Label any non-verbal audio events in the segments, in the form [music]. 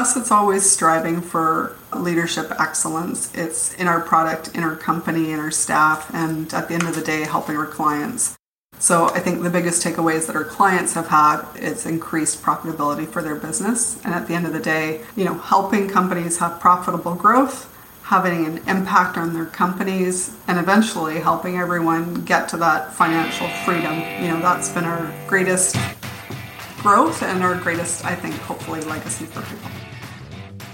us, it's always striving for leadership excellence. It's in our product, in our company, in our staff, and at the end of the day, helping our clients. So I think the biggest takeaways that our clients have had is increased profitability for their business. And at the end of the day, you know, helping companies have profitable growth, having an impact on their companies, and eventually helping everyone get to that financial freedom. You know, that's been our greatest growth and our greatest, I think, hopefully legacy for people.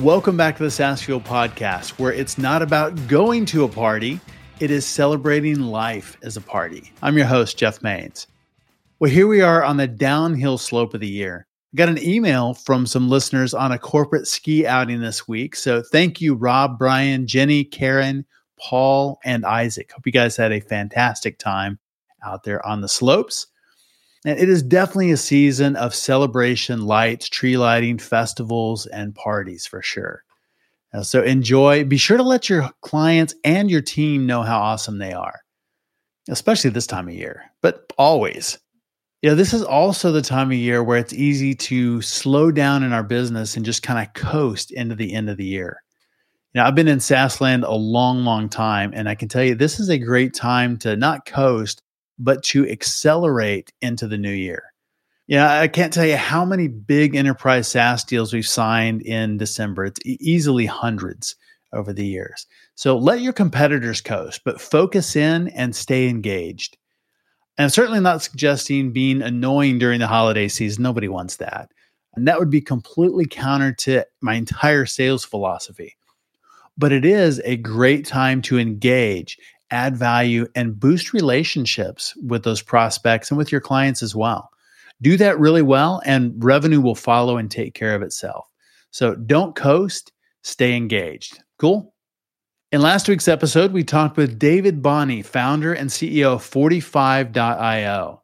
Welcome back to the SaaS Fuel podcast, where it's not about going to a party, it is celebrating life as a party. I'm your host, Jeff Mains. Well, here we are on the downhill slope of the year. I got an email from some listeners on a corporate ski outing this week. So thank you, Rob, Brian, Jenny, Karen, Paul, and Isaac. Hope you guys had a fantastic time out there on the slopes. And it is definitely a season of celebration, lights, tree lighting, festivals, and parties for sure. Uh, so enjoy. Be sure to let your clients and your team know how awesome they are, especially this time of year, but always. You know, this is also the time of year where it's easy to slow down in our business and just kind of coast into the end of the year. You know, I've been in SaaS land a long, long time, and I can tell you this is a great time to not coast, but to accelerate into the new year. Yeah, I can't tell you how many big enterprise SaaS deals we've signed in December. It's easily hundreds over the years. So let your competitors coast, but focus in and stay engaged. And I'm certainly not suggesting being annoying during the holiday season. Nobody wants that. And that would be completely counter to my entire sales philosophy. But it is a great time to engage add value, and boost relationships with those prospects and with your clients as well. Do that really well, and revenue will follow and take care of itself. So don't coast, stay engaged. Cool? In last week's episode, we talked with David Bonney, founder and CEO of 45.io.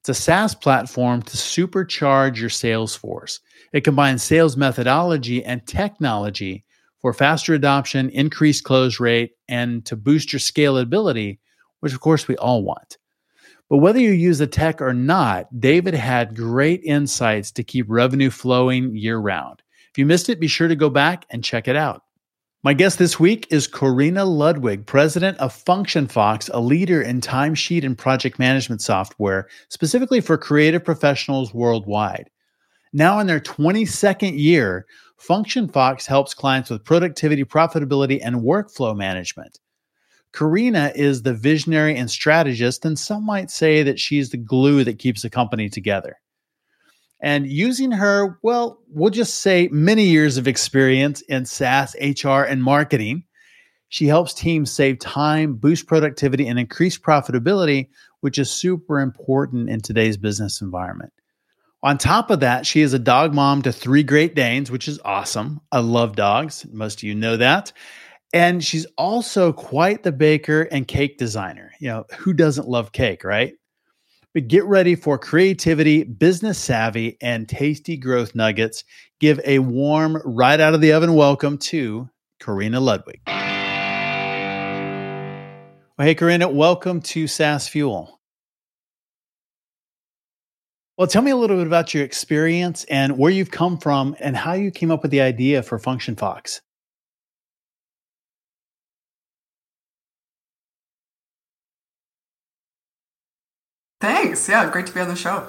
It's a SaaS platform to supercharge your sales force. It combines sales methodology and technology for faster adoption, increased close rate, and to boost your scalability, which of course we all want. But whether you use the tech or not, David had great insights to keep revenue flowing year round. If you missed it, be sure to go back and check it out. My guest this week is Corina Ludwig, president of FunctionFox, a leader in timesheet and project management software, specifically for creative professionals worldwide. Now in their 22nd year, FunctionFox helps clients with productivity, profitability, and workflow management. Corina is the visionary and strategist, and some might say that she's the glue that keeps the company together. And using her, well, we'll just say many years of experience in SaaS, HR, and marketing, she helps teams save time, boost productivity, and increase profitability, which is super important in today's business environment. On top of that, she is a dog mom to three Great Danes, which is awesome. I love dogs. Most of you know that. And she's also quite the baker and cake designer. You know, who doesn't love cake, right? But get ready for creativity, business savvy, and tasty growth nuggets. Give a warm, right out of the oven welcome to Corina Ludwig. Well, hey, Corina, welcome to SaaS Fuel. Well, tell me a little bit about your experience and where you've come from and how you came up with the idea for Function Fox. Thanks. Yeah, great to be on the show.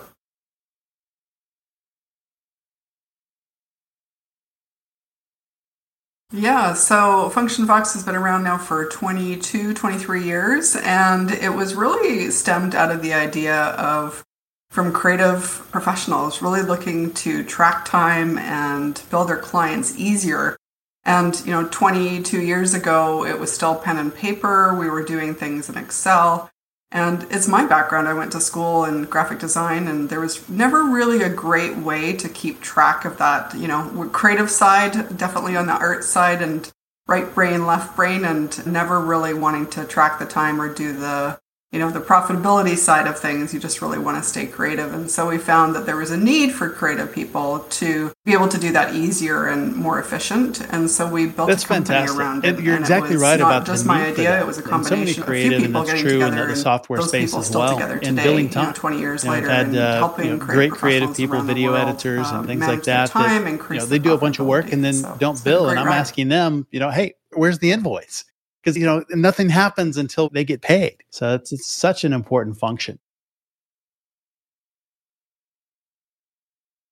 Yeah, so FunctionFox has been around now for 22, 23 years, and it was really stemmed out of the idea of from creative professionals really looking to track time and build their clients easier. And, you know, 22 years ago, it was still pen and paper. We were doing things in Excel. And it's my background. I went to school in graphic design, and there was never really a great way to keep track of that. You know, creative side, definitely on the art side, and right brain, left brain, and never really wanting to track the time or do the you know the profitability side of things you just really want to stay creative and so we found that there was a need for creative people to be able to do that easier and more efficient and so we built that's a company fantastic. around it you're and exactly it was right about just my idea it was a And so combination of a few and people getting true in together the and software those space people as still well, together and today billing you know, 20 years You know, later had, and uh, helping you know, great creative people, video world, editors, and um, things like that. that time, you increase know, the they do a bunch of work and then. So don't it's been a bill, and I'm asking them, you know, hey, where's the invoice? Because you know nothing happens until they get paid. So it's, it's such an important function.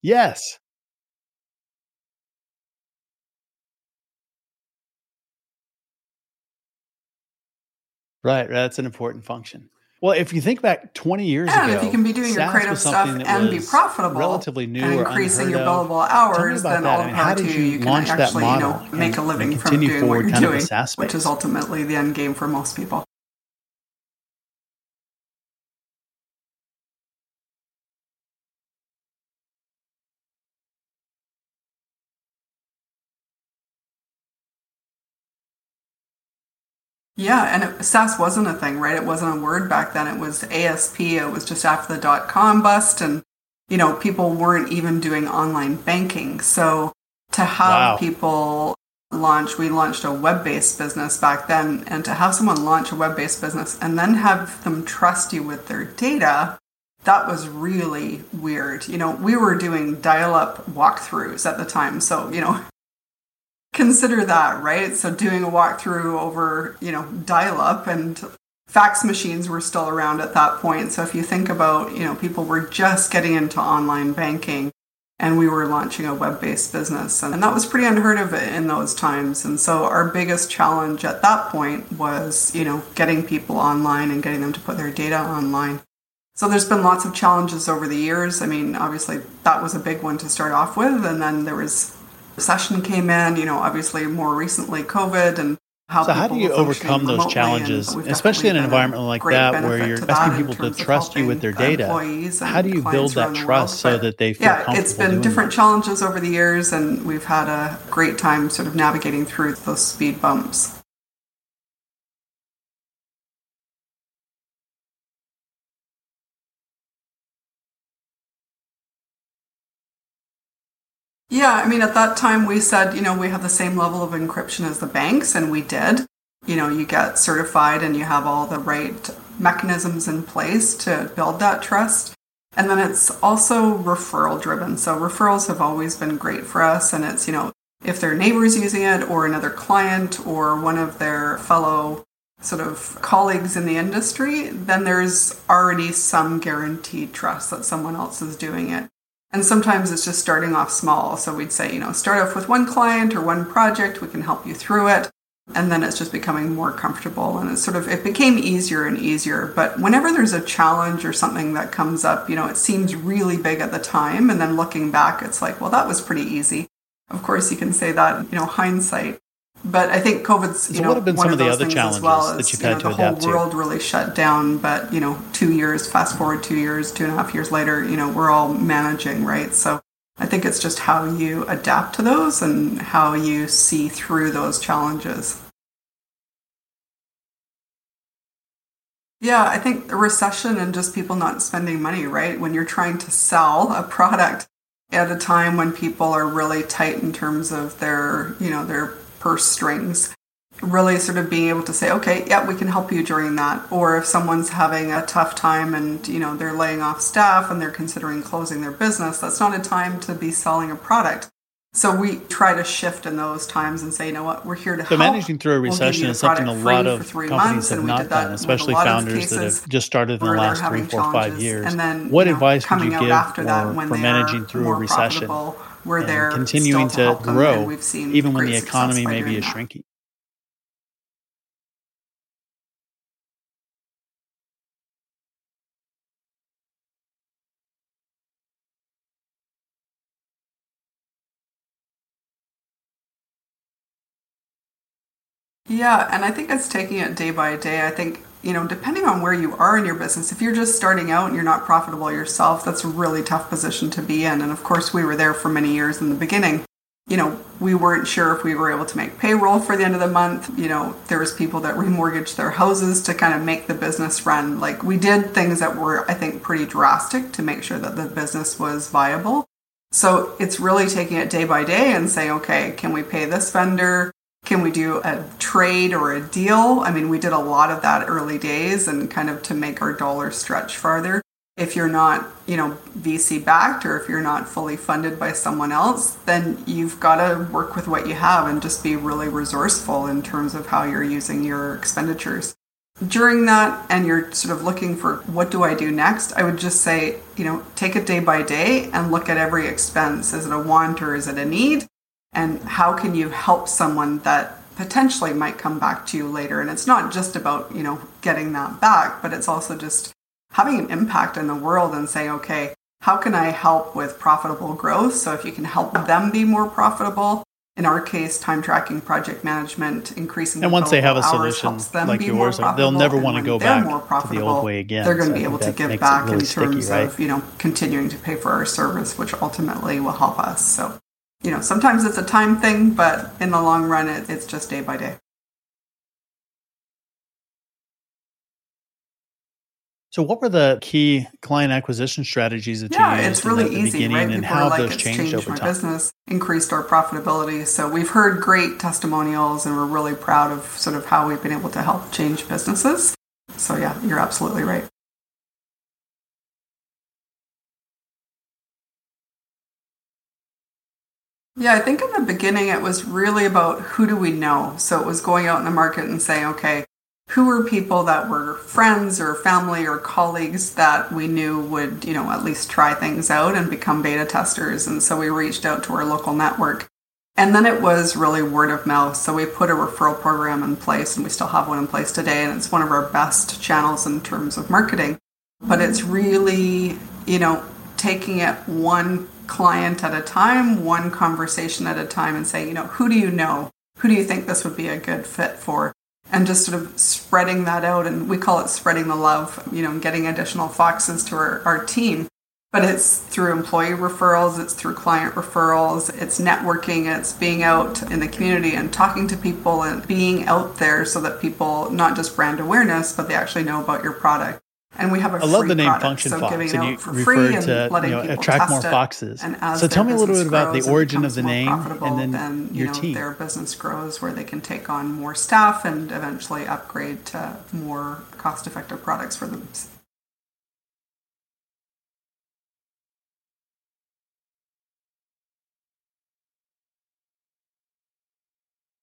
Yes. Right. That's an important function. Well, if you think back 20 years And ago, if you can be doing your creative stuff and be profitable relatively new and increasing your billable hours, then that. all I mean, how to did you. you can launch that actually, you know, make a living from doing what you're kind of the doing, which is ultimately the end game for most people. Yeah, and it, SaaS wasn't a thing, right? It wasn't a word back then. It was ASP. It was just after the dot com bust, and you know, people weren't even doing online banking. So to have Wow. people launch, we launched a web based business back then, and to have someone launch a web based business and then have them trust you with their data, that was really weird. You know, we were doing dial up walkthroughs at the time. So, you know, consider that, right? So doing a walkthrough over, you know, dial up and fax machines were still around at that point. So if you think about, you know, people were just getting into online banking and we were launching a web-based business and that was pretty unheard of in those times. And so our biggest challenge at that point was, you know, getting people online and getting them to put their data online. So there's been lots of challenges over the years. I mean, obviously that was a big one to start off with and then there was recession came in, you know, obviously more recently COVID and how So how do you overcome those challenges, especially in an definitely been a environment like that where you're asking people to trust you with their data? How do you build that trust so that they feel yeah, it's been different that? challenges over the years, and we've had a great time sort of navigating through those speed bumps. Yeah, I mean, at that time we said, you know, we have the same level of encryption as the banks, and we did. You know, you get certified and you have all the right mechanisms in place to build that trust. And then it's also referral driven. So referrals have always been great for us. And it's, you know, if their neighbors using it or another client or one of their fellow sort of colleagues in the industry, then there's already some guaranteed trust that someone else is doing it. And sometimes it's just starting off small. So we'd say, you know, start off with one client or one project, we can help you through it. And then it's just becoming more comfortable. And it's sort of, it became easier and easier. But whenever there's a challenge or something that comes up, you know, it seems really big at the time. And then looking back, it's like, well, that was pretty easy. Of course, you can say that, you know, hindsight. But I think COVID's, you So know, what have been one some of the other challenges well that you've you had know, to the whole to? world really shut down. But, you know, two years, fast forward two years, two and a half years later, you know, we're all managing, right? So I think it's just how you adapt to those and how you see through those challenges. Yeah, I think the recession and just people not spending money, right? When you're trying to sell a product at a time when people are really tight in terms of their, you know, their purse strings, really sort of being able to say, okay, yeah, we can help you during that. Or if someone's having a tough time and, you know, they're laying off staff and they're considering closing their business, that's not a time to be selling a product. So we try to shift in those times and say, you know what, we're here to So help. managing through a We'll recession is something a lot of companies months, have not done, especially a lot of founders that have just started in the last three, four, five years. And then, what you know, advice would you give after for, that when for managing through a recession we're and there continuing to, to them, grow, and we've seen even when the economy maybe is that. shrinking? Yeah, and I think it's taking it day by day. I think, you know, depending on where you are in your business, if you're just starting out and you're not profitable yourself, that's a really tough position to be in. And of course, we were there for many years in the beginning. You know, we weren't sure if we were able to make payroll for the end of the month. You know, there was people that remortgaged their houses to kind of make the business run. Like we did things that were, I think, pretty drastic to make sure that the business was viable. So it's really taking it day by day and saying, okay, can we pay this vendor? Can we do a trade or a deal? I mean, we did a lot of that early days and kind of to make our dollar stretch farther. If you're not, you know, VC backed or if you're not fully funded by someone else, then you've got to work with what you have and just be really resourceful in terms of how you're using your expenditures. During that, and you're sort of looking for what do I do next, I would just say, you know, take it day by day and look at every expense. Is it a want or is it a need? And how can you help someone that potentially might come back to you later? And it's not just about you know getting that back but it's also just having an impact in the world and saying okay how can i help with profitable growth? So if you can help them be more profitable in our case time tracking project management increasing and once they have a solution like yours they'll never want to go back to the old way again. they're going to so be able to give back really in terms sticky, right? of you know continuing to pay for our service which ultimately will help us. So you know, sometimes it's a time thing, but in the long run, it, it's just day by day. So, what were the key client acquisition strategies that yeah, you used it's really in the, easy, beginning, right? and how like, those changed, changed over my time? business, increased our profitability. So, we've heard great testimonials, and we're really proud of sort of how we've been able to help change businesses. So, yeah, you're absolutely right. Yeah, I think in the beginning it was really about who do we know. So it was going out in the market and saying, okay, who were people that were friends or family or colleagues that we knew would, you know, at least try things out and become beta testers. And so we reached out to our local network. And then it was really word of mouth. So we put a referral program in place and we still have one in place today. And it's one of our best channels in terms of marketing. But it's really, you know, taking it one client at a time, one conversation at a time, and say, you know, who do you know? Who do you think this would be a good fit for? And just sort of spreading that out. And we call it spreading the love, you know, getting additional foxes to our, our team. But it's through employee referrals, it's through client referrals, it's networking, it's being out in the community and talking to people and being out there so that people, not just brand awareness, but they actually know about your product. And we have a I love the name product, Function so Fox, and you referred to you know, attract more foxes. So tell me a little bit about the origin of the name, and then, then your know, team. Their business grows where they can take on more staff and eventually upgrade to more cost-effective products for them.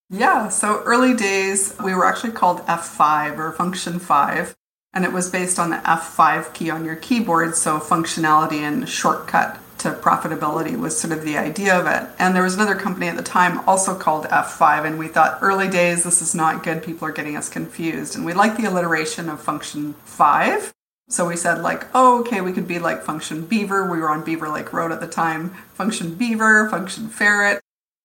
Yeah, so early days, we were actually called F5 or Function 5 and it was based on the F5 key on your keyboard. So functionality and shortcut to profitability was sort of the idea of it. And there was another company at the time also called F5, and we thought early days this is not good. People are getting us confused, and we like the alliteration of function five. So we said like, oh, okay, we could be like function beaver. We were on Beaver Lake Road at the time. Function beaver, function ferret.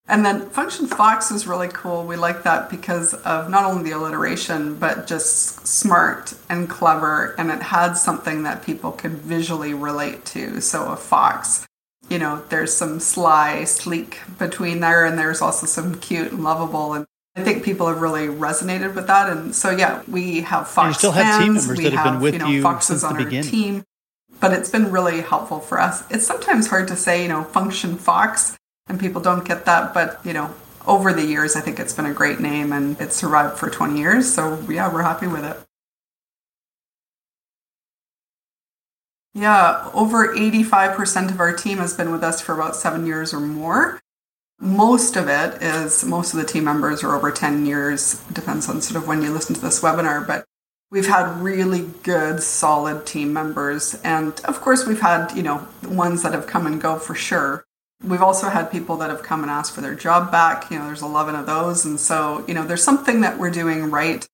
And then function fox is really cool. We like that because of not only the alliteration, but just smart and clever. And it had something that people could visually relate to. So a fox, you know, there's some sly, sleek between there, and there's also some cute and lovable. And I think people have really resonated with that. And so, yeah, we have fox. And you still fans. have team members we that have, have been with you, know, you foxes since the on beginning. Our team. But it's been really helpful for us. It's sometimes hard to say, you know, function fox and people don't get that. But you know, over the years, I think it's been a great name and it's survived for 20 years. So yeah, we're happy with it. Yeah, over 85% of our team has been with us for about seven years or more. Most of it is, most of the team members are over 10 years. Depends on sort of when you listen to this webinar, but we've had really good, solid team members. And of course, we've had, you know, ones that have come and go for sure. We've also had people that have come and asked for their job back. You know, there's 11 of those. And so, you know, there's something that we're doing right.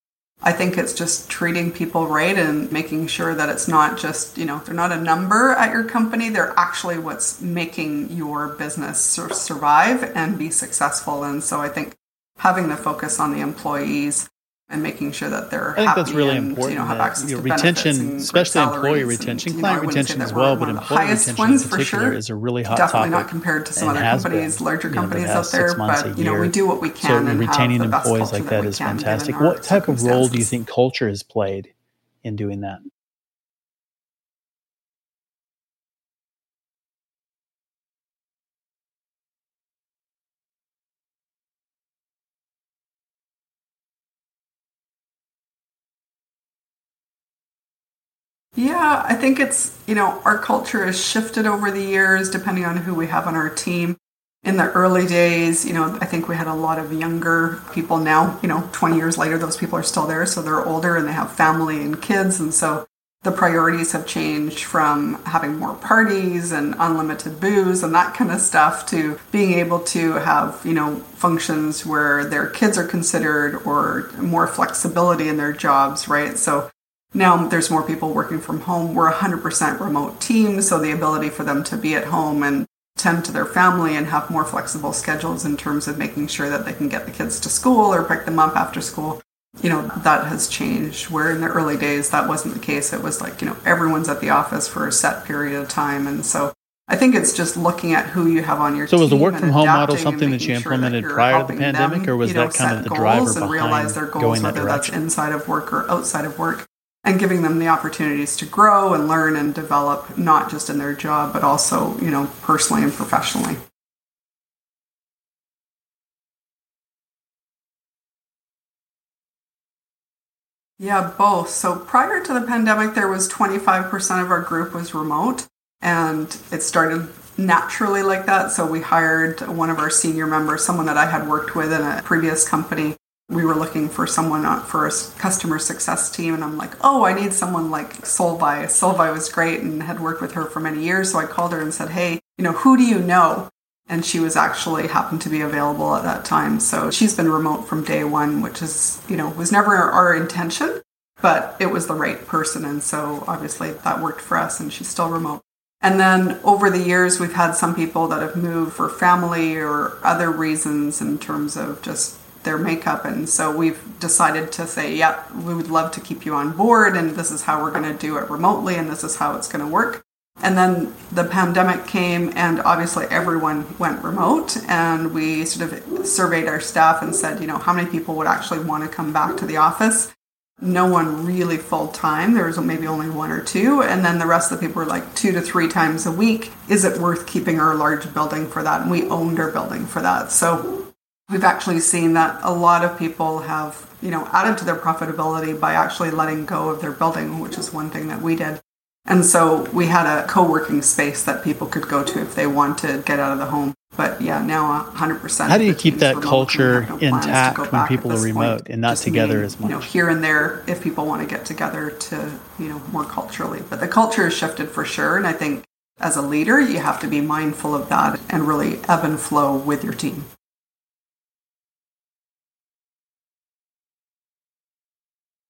I think it's just treating people right and making sure that it's not just, you know, they're not a number at your company. They're actually what's making your business survive and be successful. And so I think having the focus on the employees and making sure that they're I think that's really and, important. You know, have access to retention, especially employee retention, and, client know, retention as well, but employee retention in particular sure. is a really hot Definitely topic. not compared to some other companies, been, larger you know, companies out there. But you know, we do what we can. So and retaining have the best employees like that, that is fantastic. What type of role do you think culture has played in doing that? Yeah, I think it's, you know, our culture has shifted over the years depending on who we have on our team. In the early days, you know, I think we had a lot of younger people now, you know, 20 years later, those people are still there. So they're older and they have family and kids. And so the priorities have changed from having more parties and unlimited booze and that kind of stuff to being able to have, you know, functions where their kids are considered or more flexibility in their jobs, right? So now there's more people working from home. We're 100% remote team, so the ability for them to be at home and tend to their family and have more flexible schedules in terms of making sure that they can get the kids to school or pick them up after school. You know, that has changed. Where in the early days that wasn't the case. It was like, you know, everyone's at the office for a set period of time. And so I think it's just looking at who you have on your so team. was the work from home model something that you sure implemented that prior to the pandemic, them, or was you know, that kind of the driver goals and realize their goals, going that whether that's inside of work or outside of work? And giving them the opportunities to grow and learn and develop not just in their job but also you know personally and professionally. Yeah both. So prior to the pandemic there was 25% of our group was remote and it started naturally like that. So we hired one of our senior members someone that i had worked with in a previous company we were looking for someone for a customer success team and i'm like oh i need someone like solvi solvi was great and had worked with her for many years so i called her and said hey you know who do you know? And she was actually happened to be available at that time. So she's been remote from day one which is you know was never our intention but it was the right person and so obviously that worked for us and she's still remote. And then over the years we've had some people that have moved for family or other reasons in terms of just their makeup. And so we've decided to say, yep, we would love to keep you on board, and this is how we're going to do it remotely, and this is how it's going to work. And then the pandemic came, and obviously everyone went remote. And we sort of surveyed our staff and said, you know, how many people would actually want to come back to the office? No one really full time. There was maybe only one or two. And then the rest of the people were like two to three times a week. Is it worth keeping our large building for that? And we owned our building for that. So we've actually seen that a lot of people have you know added to their profitability by actually letting go of their building which is one thing that we did. And so we had a co-working space that people could go to if they want to get out of the home. But yeah now 100% how do you keep that culture no intact when people are remote point. and not together meaning, as much you know here and there if people want to get together to you know more culturally. But the culture has shifted for sure and i think as a leader you have to be mindful of that and really ebb and flow with your team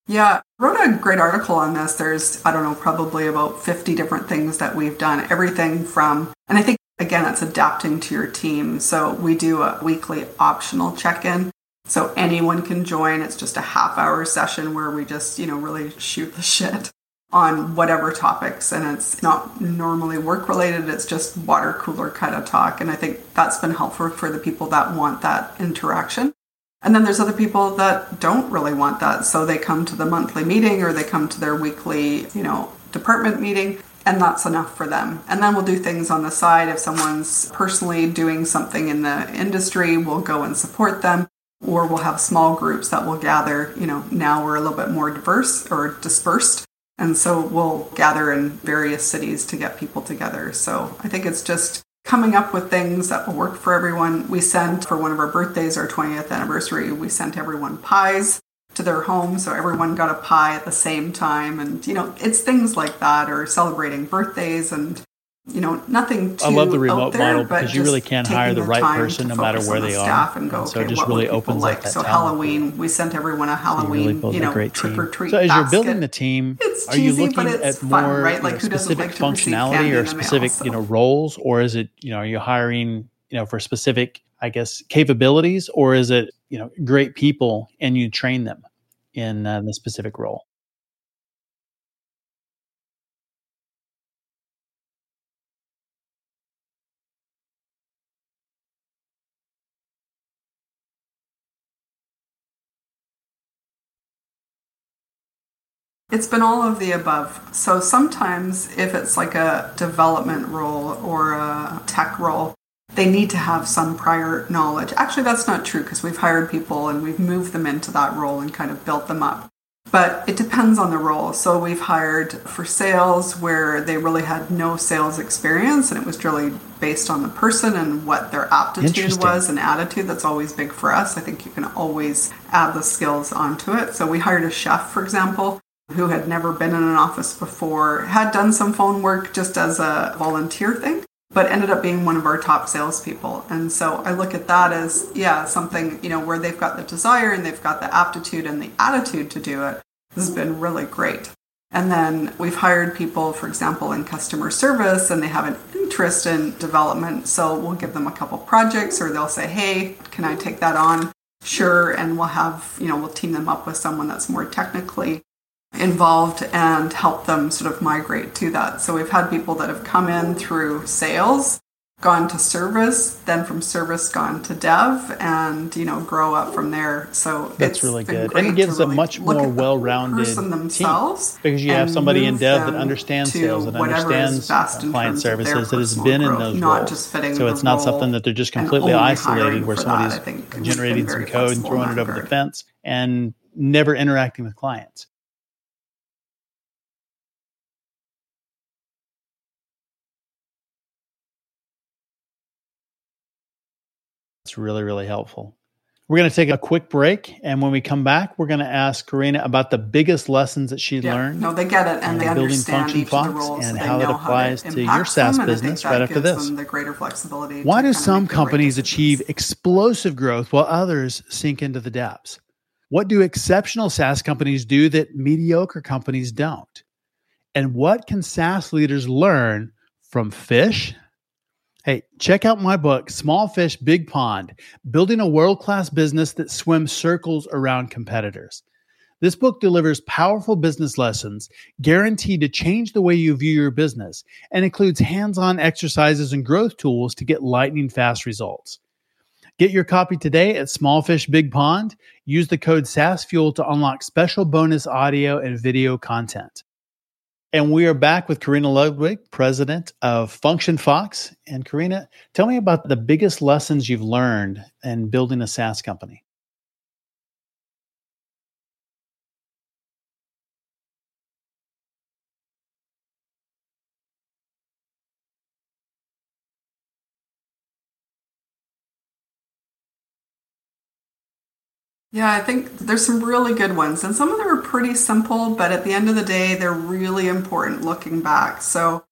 Yeah, wrote a great article on this. There's, I don't know, probably about 50 different things that we've done. Everything from, and I think, again, it's adapting to your team. So we do a weekly optional check in. So anyone can join. It's just a half hour session where we just, you know, really shoot the shit on whatever topics. And it's not normally work related, it's just water cooler kind of talk. And I think that's been helpful for the people that want that interaction. And then there's other people that don't really want that. So they come to the monthly meeting or they come to their weekly, you know, department meeting and that's enough for them. And then we'll do things on the side. If someone's personally doing something in the industry, we'll go and support them. Or we'll have small groups that will gather. You know, now we're a little bit more diverse or dispersed. And so we'll gather in various cities to get people together. So I think it's just coming up with things that will work for everyone. We sent for one of our birthdays, our 20th anniversary, we sent everyone pies to their home so everyone got a pie at the same time and you know it's things like that or celebrating birthdays and you know nothing too I love the remote there, model because you really can't hire the right person no matter where they are. And, go, and so okay, it just really opens like? up that So talent. Halloween, we sent everyone a Halloween, so you, really you know, great trick team. or treat. So as you're building the team, It's are you looking but it's at fun, more right? you Like, know, specific like to receive candy functionality or the mail? specific So- you know roles, or is it you know are you hiring you know for specific I guess capabilities, or is it you know great people and you train them? in uh, the specific role? It's been all of the above. So sometimes, if it's like a development role or a tech role, they need to have some prior knowledge. Actually, that's not true because we've hired people and we've moved them into that role and kind of built them up. But it depends on the role. So we've hired for sales where they really had no sales experience and it was really based on the person and what their aptitude was and attitude. That's always big for us. I think you can always add the skills onto it. So we hired a chef, for example, who had never been in an office before, had done some phone work just as a volunteer thing, but ended up being one of our top salespeople. And so I look at that as, yeah, something, you know, where they've got the desire and they've got the aptitude and the attitude to do it. This has been really great. And then we've hired people, for example, in customer service, and they have an interest in development. So we'll give them a couple projects, or they'll say, hey, can I take that on? Sure. And we'll have, you know, we'll team them up with someone that's more technically involved and help them sort of migrate to that. So we've had people that have come in through sales, gone to service, then from service gone to dev, and you know grow up from there. So that's really good, and it gives really a much more well-rounded themselves team because you have somebody in dev that understands sales and understands client services that has been growth, in those not roles. Just fitting so it's not something that they're just completely isolated where somebody's that, generating some code and throwing it over the fence and never interacting with clients. It's really, really helpful. We're going to take a quick break. And when we come back, we're going to ask Corina about the biggest lessons that she yeah, learned. No, they get it and they understand Function each Fox of the roles and so how it applies how to your SaaS business right after this. The greater flexibility Why do some companies achieve explosive growth while others sink into the depths? What do exceptional SaaS companies do that mediocre companies don't? And what can SaaS leaders learn from fish Hey, check out my book, Small Fish, Big Pond Building a World Class Business That Swims Circles Around Competitors. This book delivers powerful business lessons guaranteed to change the way you view your business and includes hands on exercises and growth tools to get lightning fast results. Get your copy today at Small Fish Big Pond. Use the code SaaSFuel to unlock special bonus audio and video content. And we are back with Corina Ludwig, president of Function Fox. And Corina, tell me about the biggest lessons you've learned in building a SaaS company. Yeah, I think there's some really good ones, and some of them are pretty simple, but at the end of the day, they're really important looking back. So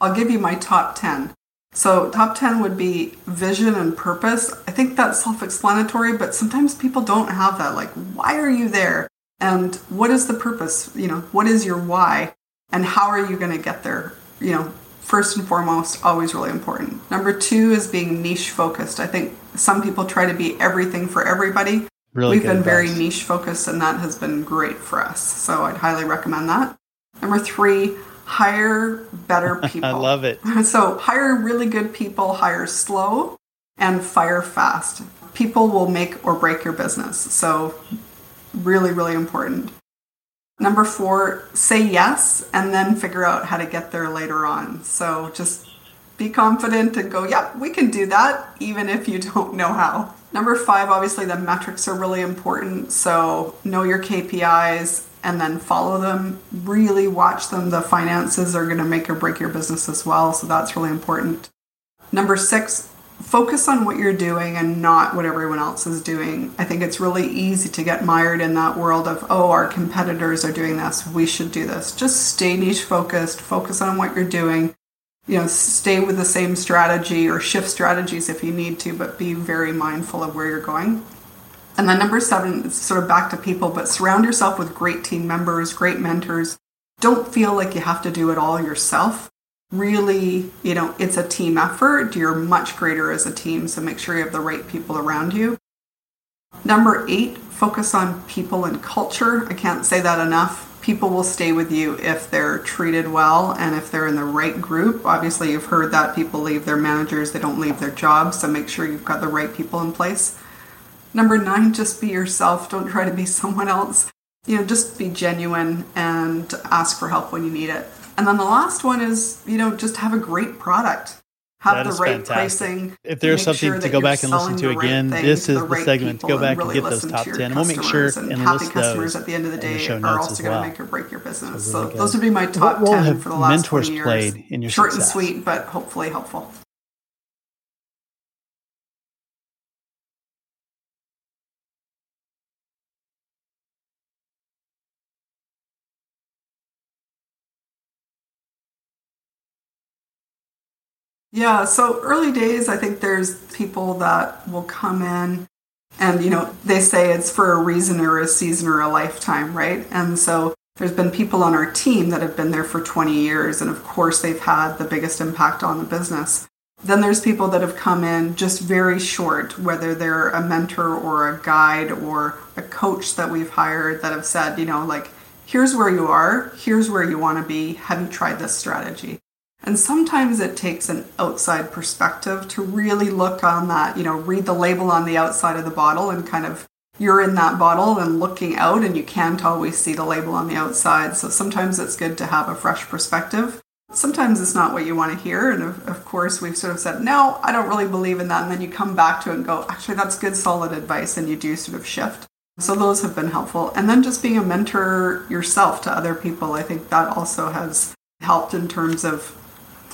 I'll give you my top 10. So, top 10 would be vision and purpose. I think that's self explanatory, but sometimes people don't have that. Like, why are you there? And what is the purpose? You know, what is your why? And how are you going to get there? You know, first and foremost, always really important. Number two is being niche focused. I think some people try to be everything for everybody. Really We've been advice. very niche focused, and that has been great for us. So I'd highly recommend that. Number three, hire better [laughs] people. I love it. [laughs] So hire really good people, hire slow, and fire fast. People will make or break your business. So, really, really important. Number four, say yes and then figure out how to get there later on. So, just be confident and go, yep, we can do that, even if you don't know how. Number five, obviously, the metrics are really important. So, know your KPIs and then follow them. Really watch them. The finances are going to make or break your business as well. So, that's really important. Number six, focus on what you're doing and not what everyone else is doing. I think it's really easy to get mired in that world of, oh, our competitors are doing this, we should do this. Just stay niche focused, focus on what you're doing, you know stay with the same strategy or shift strategies if you need to but be very mindful of where you're going. And then number seven is sort of back to people but surround yourself with great team members great mentors. Don't feel like you have to do it all yourself. Really you know it's a team effort. You're much greater as a team so make sure you have the right people around you. Number eight, focus on people and culture. I can't say that enough. People will stay with you if they're treated well and if they're in the right group. Obviously, you've heard that people leave their managers, they don't leave their jobs, so make sure you've got the right people in place. Number nine, just be yourself. Don't try to be [laughs] someone else. You know, just be genuine and ask for help when you need it. And then the last one is, you know, just have a great product have That the right fantastic. pricing. If there's something sure to go back and listen to the right again, this is the right segment to go back and really get those top to 10. And we'll make sure and and happy list customers those at the end of the day show are notes also going well. to make or break your business. So So, really good. those would be my top role 10 for the last mentors 20 years. played in your Short success? and sweet, but hopefully helpful. Yeah, so early days, I think there's people that will come in and, you know, they say it's for a reason or a season or a lifetime, right? And so there's been people on our team that have been there for 20 years, and of course, they've had the biggest impact on the business. Then there's people that have come in just very short, whether they're a mentor or a guide or a coach that we've hired that have said, you know, like, here's where you are, here's where you want to be, have you tried this strategy? And sometimes it takes an outside perspective to really look on that, you know, read the label on the outside of the bottle and kind of you're in that bottle and looking out and you can't always see the label on the outside. So sometimes it's good to have a fresh perspective. Sometimes it's not what you want to hear. And of, of course, we've sort of said, no, I don't really believe in that. And then you come back to it and go, actually, that's good, solid advice. And you do sort of shift. So those have been helpful. And then just being a mentor yourself to other people, I think that also has helped in terms of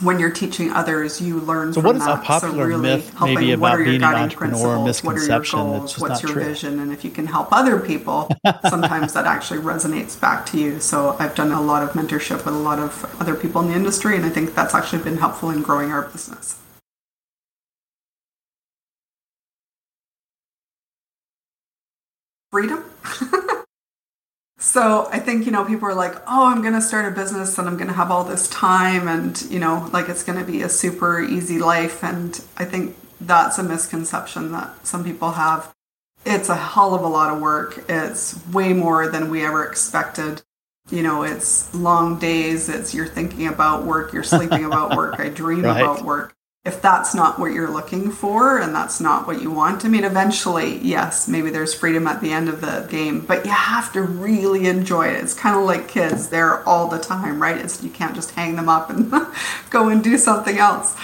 when you're teaching others, you learn So from what is a that. so really myth helping, maybe what about are your being an guiding entrepreneur, principles? What are your misconception that's goals? just What's not your true? vision? And if you can help other people, [laughs] sometimes that actually resonates back to you. So I've done a lot of mentorship with a lot of other people in the industry, and I think that's actually been helpful in growing our business. Freedom. [laughs] So I think, you know, people are like, oh, I'm going to start a business and I'm going to have all this time and, you know, like it's going to be a super easy life. And I think that's a misconception that some people have. It's a hell of a lot of work. It's way more than we ever expected. You know, it's long days. It's you're thinking about work, you're sleeping about work. I dream [laughs] Right. about work. If that's not what you're looking for and that's not what you want, I mean, eventually, yes, maybe there's freedom at the end of the game, but you have to really enjoy it. It's kind of like kids, they're all the time, right? It's, you can't just hang them up and [laughs] go and do something else.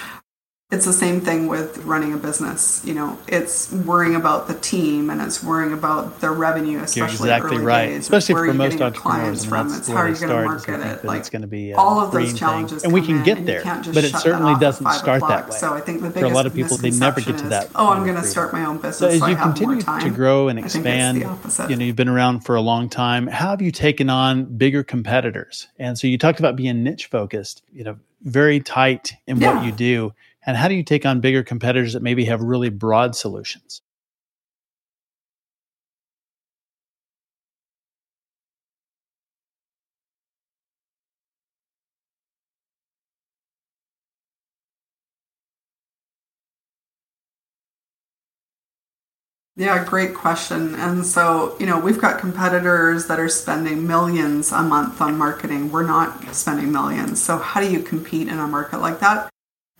It's the same thing with running a business. You know, it's worrying about the team and it's worrying about the revenue, You're especially exactly early right, days. especially for are you most entrepreneurs. from? It's how they you're going to market it. Like it's going to be all of those challenges, and we can get there, but it certainly doesn't start that way. So I think the biggest For a lot of people, they never get to that is, Oh, I'm going to start my own So business. as so you continue to grow and I think it's expand, you know, you've been around for a long time. How have you taken on bigger competitors? And so you talked about being niche focused, you know, very tight in what you do. And how do you take on bigger competitors that maybe have really broad solutions? Yeah, great question. And so, you know, we've got competitors that are spending millions a month on marketing. We're not spending millions. So, how do you compete in a market like that?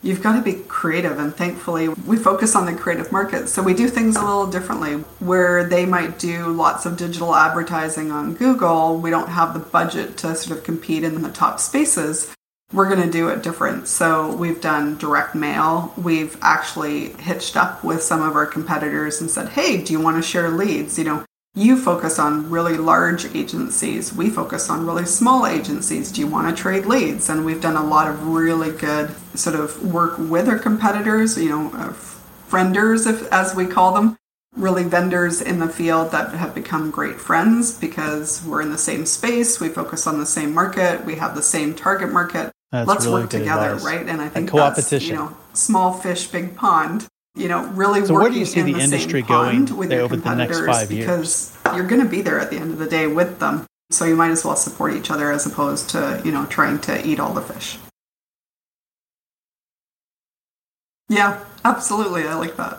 You've got to be creative. And thankfully, we focus on the creative market. So, we do things a little differently. Where they might do lots of digital advertising on Google, we don't have the budget to sort of compete in the top spaces we're going to do it different. So we've done direct mail. We've actually hitched up with some of our competitors and said, hey, do you want to share leads? You know, you focus on really large agencies. We focus on really small agencies. Do you want to trade leads? And we've done a lot of really good sort of work with our competitors, you know, uh, frienders, if, as we call them, really vendors in the field that have become great friends because we're in the same space. We focus on the same market. We have the same target market. That's Let's really work together, advice. right? And I think that's you know small fish, big pond. You know, really So where working do you see in the the industry going, with your over the next five years? because you're going to be there at the end of the day with them. So you might as well support each other as opposed to you know trying to eat all the fish. Yeah, absolutely. I like that.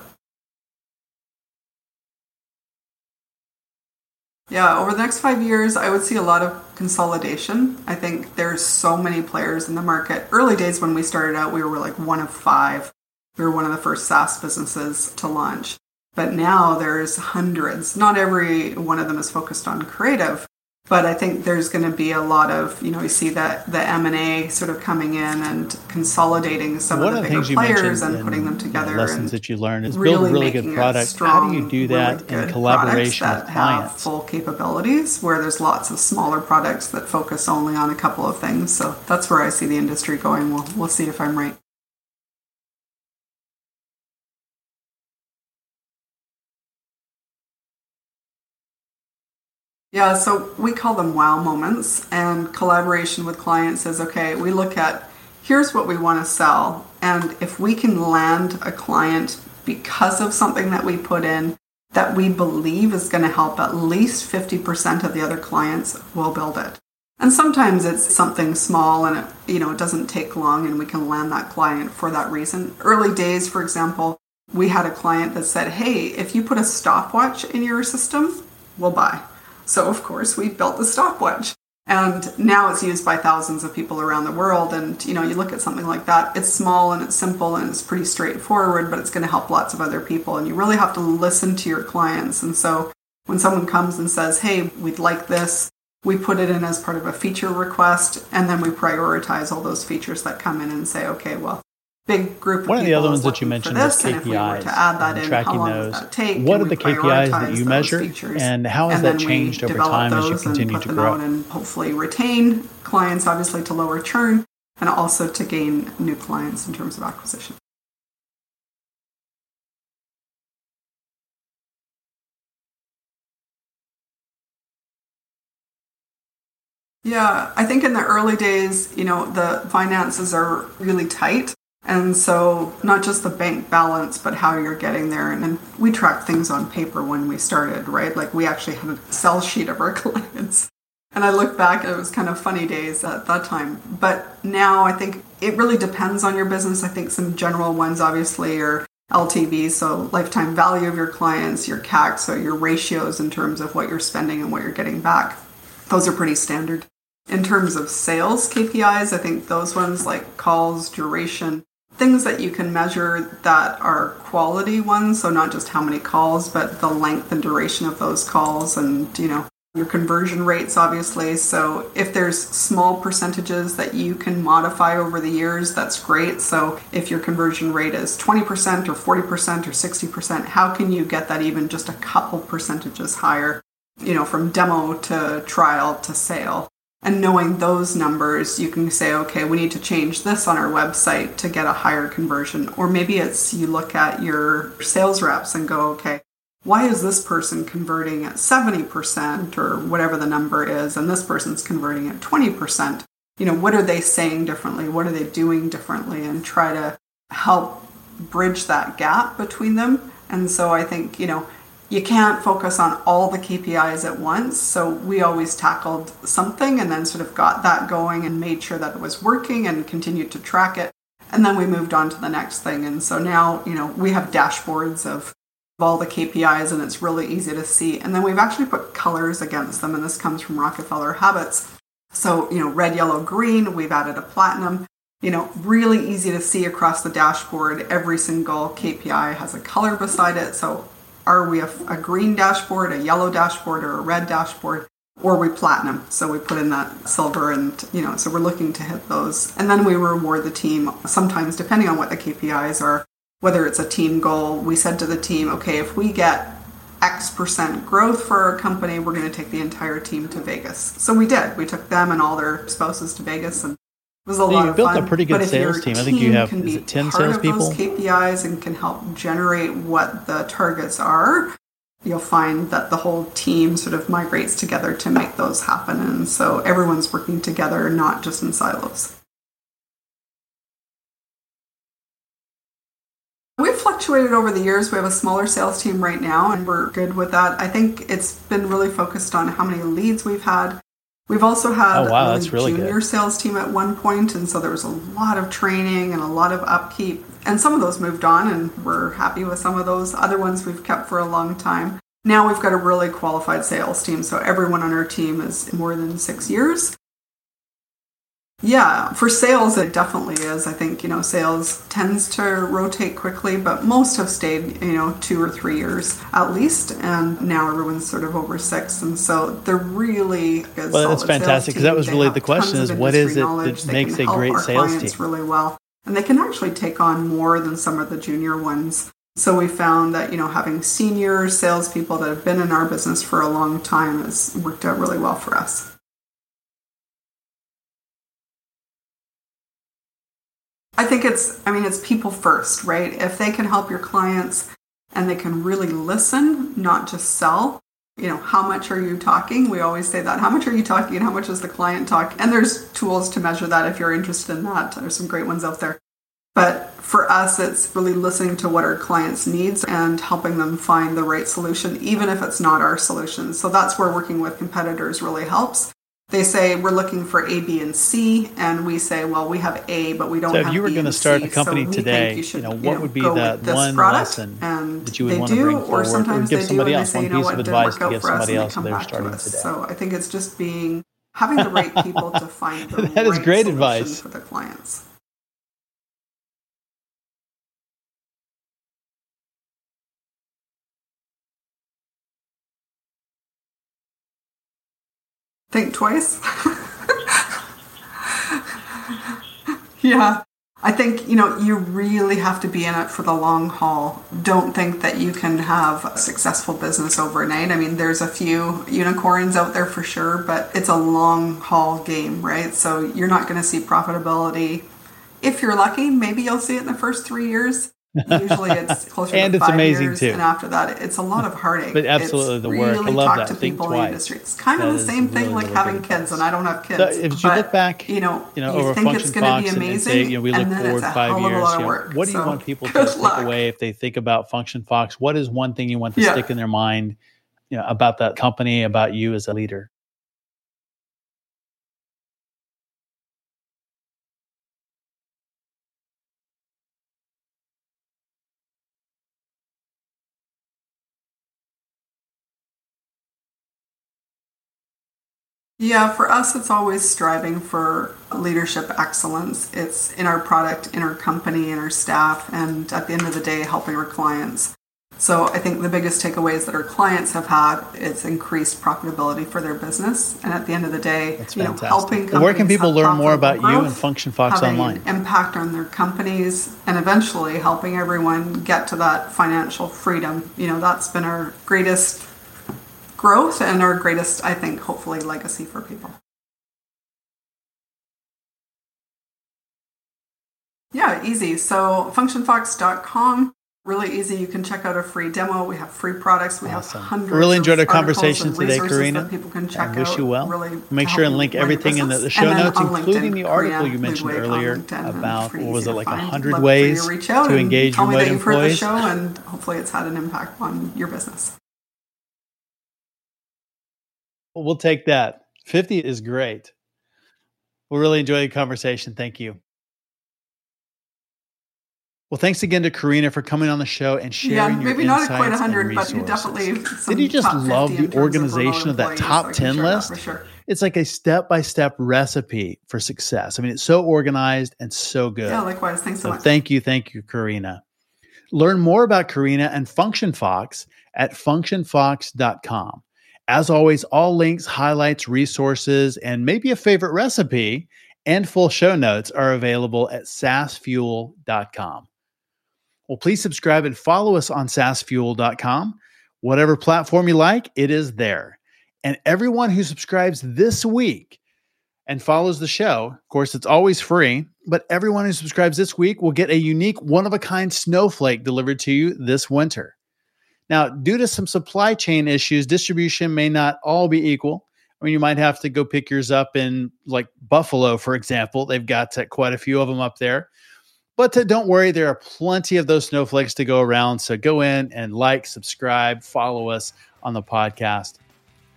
Yeah, over the next five years, I would see a lot of consolidation. I think there's so many players in the market. Early days when we started out, we were like one of five. We were one of the first SaaS businesses to launch. But now there's hundreds. Not every one of them is focused on creative, but I think there's going to be a lot of you know we see that the M and A sort of coming in and consolidating some One of the the bigger things players and putting them and, you know, together. lessons and that you learn is really build really good it product. strong, How do you do that good in collaboration products with that have full capabilities, where there's lots of smaller products that focus only on a couple of things. So that's where I see the industry going. We'll we'll see if I'm right. Yeah, so we call them wow moments, and collaboration with clients is okay, we look at here's what we want to sell, and if we can land a client because of something that we put in that we believe is going to help at least 50% of the other clients, we'll build it. And sometimes it's something small and it, you know, it doesn't take long and we can land that client for that reason. Early days, for example, we had a client that said, "Hey, if you put a stopwatch in your system, we'll buy." So, of course, we built the stopwatch. And now it's used by thousands of people around the world. And, you know, you look at something like that, it's small and it's simple and it's pretty straightforward, but it's going to help lots of other people. And you really have to listen to your clients. And so when someone comes and says, hey, we'd like this, we put it in as part of a feature request. And then we prioritize all those features that come in and say, okay, well, big group of One of the other ones that you mentioned was we KPIs to add that and in, tracking those. does that take? What are the KPIs that you measure, features. and how has And that changed over time as you continue to grow? and hopefully retain clients, obviously to lower churn, and also to gain new clients in terms of acquisition. Yeah, I think in the early days, you know, the finances are really tight. And so, not just the bank balance, but how you're getting there. And, we tracked things on paper when we started, right? Like, we actually had a sell sheet of our [laughs] clients. And I look back, it was kind of funny days at that time. But now I think it really depends on your business. I think some general ones, obviously, are LTV, so lifetime value of your clients, your CAC, so your ratios in terms of what you're spending and what you're getting back. Those are pretty standard. In terms of sales KPIs, I think those ones like calls, duration, things that you can measure that are quality ones. So not just how many calls, but the length and duration of those calls and, you know, your conversion rates, obviously. So if there's small percentages that you can modify over the years, that's great. So if your conversion rate is 20% or 40% or 60%, how can you get that even just a couple percentages higher, you know, from demo to trial to sale? And knowing those numbers, you can say, okay, we need to change this on our website to get a higher conversion. Or maybe it's you look at your sales reps and go, okay, why is this person converting at 70% or whatever the number is, and this person's converting at 20%? You know, what are they saying differently? What are they doing differently? And try to help bridge that gap between them. And so I think, you know, you can't focus on all the KPIs at once. So we always tackled something and then sort of got that going and made sure that it was working and continued to track it. And then we moved on to the next thing. And so now, you know, we have dashboards of all the KPIs and it's really easy to see. And then we've actually put colors against them. And this comes from Rockefeller Habits. So, you know, red, yellow, green, we've added a platinum. You know, really easy to see across the dashboard. Every single KPI has a color beside it. So are we a, a, green dashboard, a yellow dashboard, or a red dashboard, or we platinum? So we put in that silver, and you know, so we're looking to hit those, and then we reward the team. Sometimes, depending on what the KPIs are, whether it's a team goal, we said to the team, okay, if we get X percent growth for our company, we're going to take the entire team to Vegas. So we did. We took them and all their spouses to Vegas, and was a So lot you of built fun. a pretty good but sales team. I think you have- is it 10 part of salespeople? those KPIs and can help generate what the targets are. You'll find that the whole team sort of migrates together to make those happen, and so everyone's working together, not just in silos. We've fluctuated over the years. We have a smaller sales team right now, and we're good with that. I think it's been really focused on how many leads we've had. We've also had Oh, wow, a really good. junior sales team at one point, and so there was a lot of training and a lot of upkeep. And some of those moved on, and we're happy with some of those. Other ones we've kept for a long time. Now we've got a really qualified sales team, so everyone on our team is more than six years. Yeah, for sales, it definitely is. I think, you know, sales tends to rotate quickly, but most have stayed, you know, two or three years at least. And now everyone's sort of over six. And so they're really good. Well, that's fantastic because that was really the question is what is it that makes a great sales team? really well. And they can actually take on more than some of the junior ones. So we found that, you know, having senior salespeople that have been in our business for a long time has worked out really well for us. I think it's, I mean, it's people first, right? If they can help your clients and they can really listen, not just sell, you know, how much are you talking? We always say that. How much are you talking and how much is the client talking? And there's tools to measure that if you're interested in that. There's some great ones out there. But for us, it's really listening to what our clients' needs and helping them find the right solution, even if it's not our solution. So that's where working with competitors really helps they say we're looking for A, B, and C, and we say, well, we have A, but we don't. Have A. So if you were going to start C, a company so today, you, should, you, know, what you know, would be that one lesson and that you would want to bring forward, or give somebody else one piece of advice to give somebody else they're starting today? So I think it's just being having the [laughs] right people to find the that right is great advice for the clients. Think twice. yeah. I think, you know, you really have to be in it for the long haul. Don't think that you can have a successful business overnight. I mean, there's a few unicorns out there for sure, but it's a long haul game, right? So you're not going to see profitability. If you're lucky, maybe you'll see it in the first three years. Usually it's [laughs] closer and to it's five amazing years, too. and after that, it's a lot of heartache. But absolutely it's the really work. I love talk that. To Think people twice. In the industry. It's kind that of the same thing really, like really having kids, and I don't have kids. So if you look back, you know, you know, you over think Function it's going to Fox be amazing, and say, you know, we look forward five years. You know, what do you so, want people to take luck. away if they think about FunctionFox? What is one thing you want to yeah. stick in their mind, you know, about that company, about you as a leader? Yeah, for us, it's always striving for leadership excellence. It's in our product, in our company, in our staff, and at the end of the day, helping our clients. So I think the biggest takeaways that our clients have had is increased profitability for their business, and at the end of the day, That's you know, helping Well, where can companies people have learn more about profitable you and FunctionFox online? impact on their companies, and eventually helping everyone get to that financial freedom. You know, that's been our greatest growth and our greatest, I think, hopefully, legacy for people. Yeah, easy. So functionfox.com, really easy. You can check out a free demo. We have free products. We Awesome. have hundreds. Really enjoyed our conversation today, Corina. People can check I wish out you well. Really Make sure and link you run your everything in the, the show notes, including LinkedIn, the article Corina you mentioned Ludwig earlier about what was it like find. hundred Love for you ways to, to engage tell me that you've heard the show, and hopefully it's had an impact on your business. We'll take that. Fifty is great. We'll really enjoy the conversation. Thank you. Well, thanks again to Corina for coming on the show and sharing Yeah, your maybe not insights quite and 100, but you definitely. Did you just love the terms of organization of that top so 10 share list? For sure. It's like a step by step recipe for success. I mean, it's so organized and so good. Yeah, likewise. Thanks so So much. thank you, thank you, Corina. Learn more about Corina and FunctionFox at functionfox.com. As always, all links, highlights, resources, and maybe a favorite recipe and full show notes are available at saasfuel.com. Well, please subscribe and follow us on saasfuel.com. Whatever platform you like, it is there. And everyone who subscribes this week and follows the show, of course, it's always free, but everyone who subscribes this week will get a unique one of a kind snowflake delivered to you this winter. Now, due to some supply chain issues, distribution may not all be equal. I mean, you might have to go pick yours up in like Buffalo, for example. They've got quite a few of them up there. But uh, don't worry, there are plenty of those snowflakes to go around. So go in and like, subscribe, follow us on the podcast.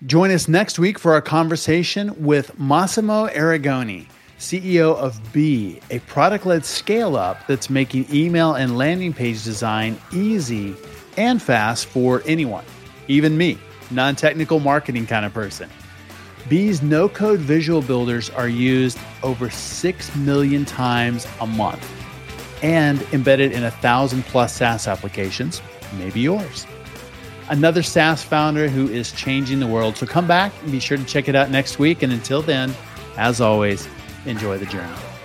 Join us next week for our conversation with Massimo Arrigoni, CEO of Bee, a product led scale up that's making email and landing page design easy and fast for anyone. even me, non technical marketing kind of person. Bee's no code visual builders are used over 6 million times a month and embedded in a thousand plus SaaS applications, maybe yours. Another SaaS founder who is changing the world. So come back and be sure to check it out next week. And until then, as always, enjoy the journey.